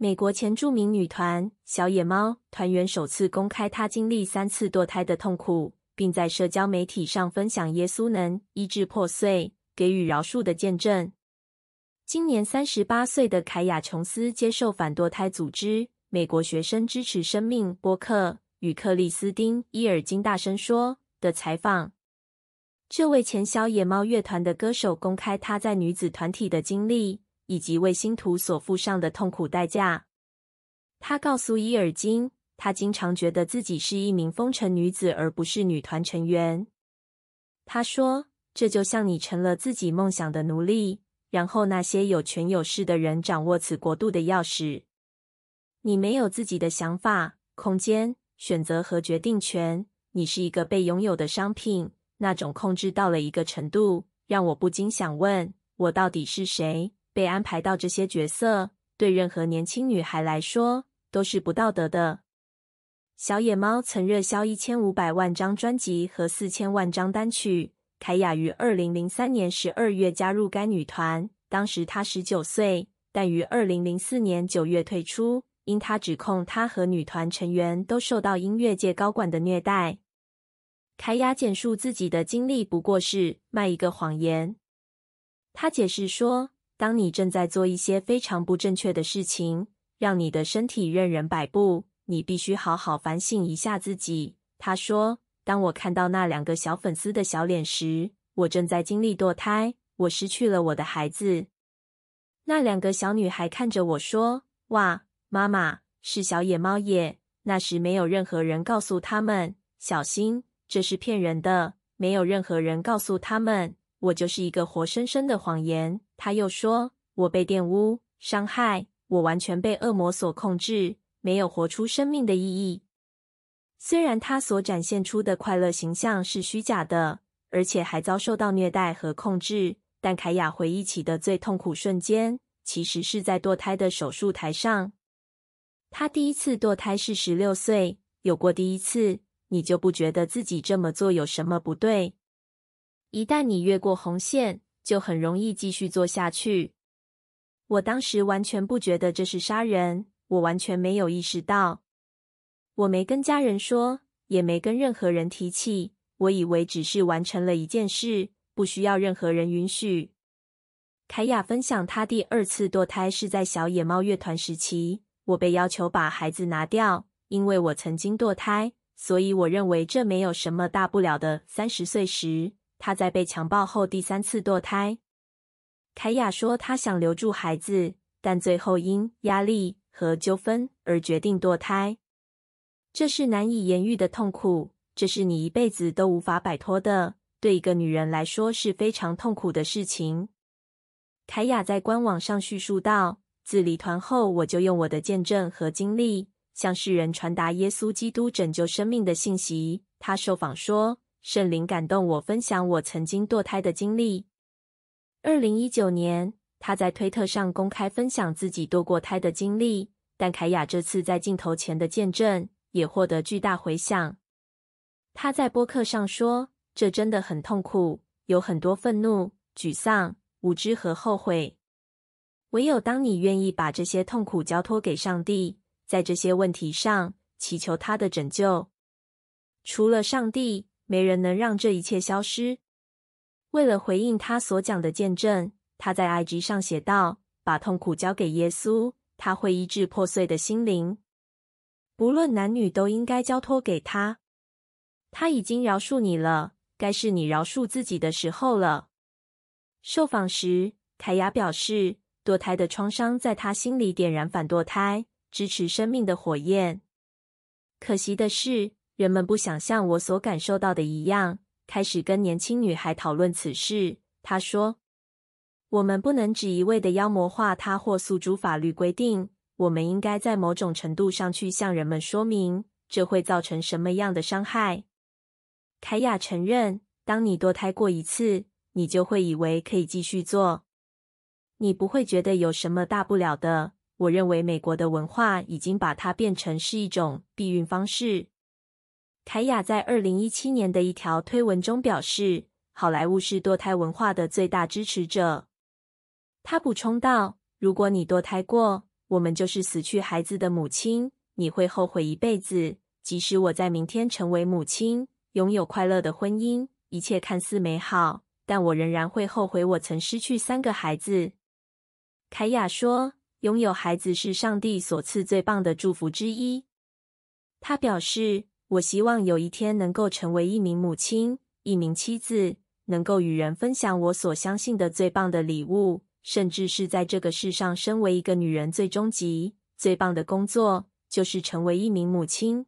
美国前著名女团小野猫团员首次公开她经历三次堕胎的痛苦，并在社交媒体上分享耶稣能医治破碎、给予饶恕的见证。今年三十八岁的凯亚·琼斯接受反堕胎组织“美国学生支持生命”播客与克里斯汀·伊尔金大声说的采访。这位前小野猫乐团的歌手公开他在女子团体的经历，以及为星图所付上的痛苦代价。他告诉伊尔金，他经常觉得自己是一名风尘女子，而不是女团成员。他说：“这就像你成了自己梦想的奴隶。”然后那些有权有势的人掌握此国度的钥匙，你没有自己的想法、空间、选择和决定权。你是一个被拥有的商品。那种控制到了一个程度，让我不禁想问：我到底是谁？被安排到这些角色，对任何年轻女孩来说都是不道德的。小野猫曾热销一千五百万张专辑和四千万张单曲。凯亚于二零零三年十二月加入该女团，当时她十九岁，但于二零零四年九月退出，因她指控她和女团成员都受到音乐界高管的虐待。凯亚简述自己的经历不过是卖一个谎言。她解释说：“当你正在做一些非常不正确的事情，让你的身体任人摆布，你必须好好反省一下自己。”他说。当我看到那两个小粉丝的小脸时，我正在经历堕胎，我失去了我的孩子。那两个小女孩看着我说：“哇，妈妈，是小野猫耶！”那时没有任何人告诉他们，小心，这是骗人的。没有任何人告诉他们，我就是一个活生生的谎言。他又说：“我被玷污、伤害，我完全被恶魔所控制，没有活出生命的意义。”虽然他所展现出的快乐形象是虚假的，而且还遭受到虐待和控制，但凯亚回忆起的最痛苦瞬间，其实是在堕胎的手术台上。他第一次堕胎是十六岁，有过第一次，你就不觉得自己这么做有什么不对。一旦你越过红线，就很容易继续做下去。我当时完全不觉得这是杀人，我完全没有意识到。我没跟家人说，也没跟任何人提起。我以为只是完成了一件事，不需要任何人允许。凯亚分享，她第二次堕胎是在小野猫乐团时期。我被要求把孩子拿掉，因为我曾经堕胎，所以我认为这没有什么大不了的。三十岁时，她在被强暴后第三次堕胎。凯亚说，她想留住孩子，但最后因压力和纠纷而决定堕胎。这是难以言喻的痛苦，这是你一辈子都无法摆脱的。对一个女人来说是非常痛苦的事情。凯亚在官网上叙述道：“自离团后，我就用我的见证和经历，向世人传达耶稣基督拯救生命的信息。”她受访说：“圣灵感动我分享我曾经堕胎的经历。”二零一九年，他在推特上公开分享自己堕过胎的经历，但凯亚这次在镜头前的见证。也获得巨大回响。他在播客上说：“这真的很痛苦，有很多愤怒、沮丧、无知和后悔。唯有当你愿意把这些痛苦交托给上帝，在这些问题上祈求他的拯救，除了上帝，没人能让这一切消失。”为了回应他所讲的见证，他在 IG 上写道：“把痛苦交给耶稣，他会医治破碎的心灵。”不论男女，都应该交托给他。他已经饶恕你了，该是你饶恕自己的时候了。受访时，凯亚表示，堕胎的创伤在他心里点燃反堕胎、支持生命的火焰。可惜的是，人们不想像我所感受到的一样，开始跟年轻女孩讨论此事。他说：“我们不能只一味的妖魔化他或诉诸法律规定。”我们应该在某种程度上去向人们说明，这会造成什么样的伤害。凯亚承认，当你堕胎过一次，你就会以为可以继续做，你不会觉得有什么大不了的。我认为美国的文化已经把它变成是一种避孕方式。凯亚在二零一七年的一条推文中表示，好莱坞是堕胎文化的最大支持者。他补充道：“如果你堕胎过，”我们就是死去孩子的母亲，你会后悔一辈子。即使我在明天成为母亲，拥有快乐的婚姻，一切看似美好，但我仍然会后悔我曾失去三个孩子。”凯亚说：“拥有孩子是上帝所赐最棒的祝福之一。”他表示：“我希望有一天能够成为一名母亲，一名妻子，能够与人分享我所相信的最棒的礼物，甚至是在这个世上身为一个女人最终极、最棒的工作，就是成为一名母亲。”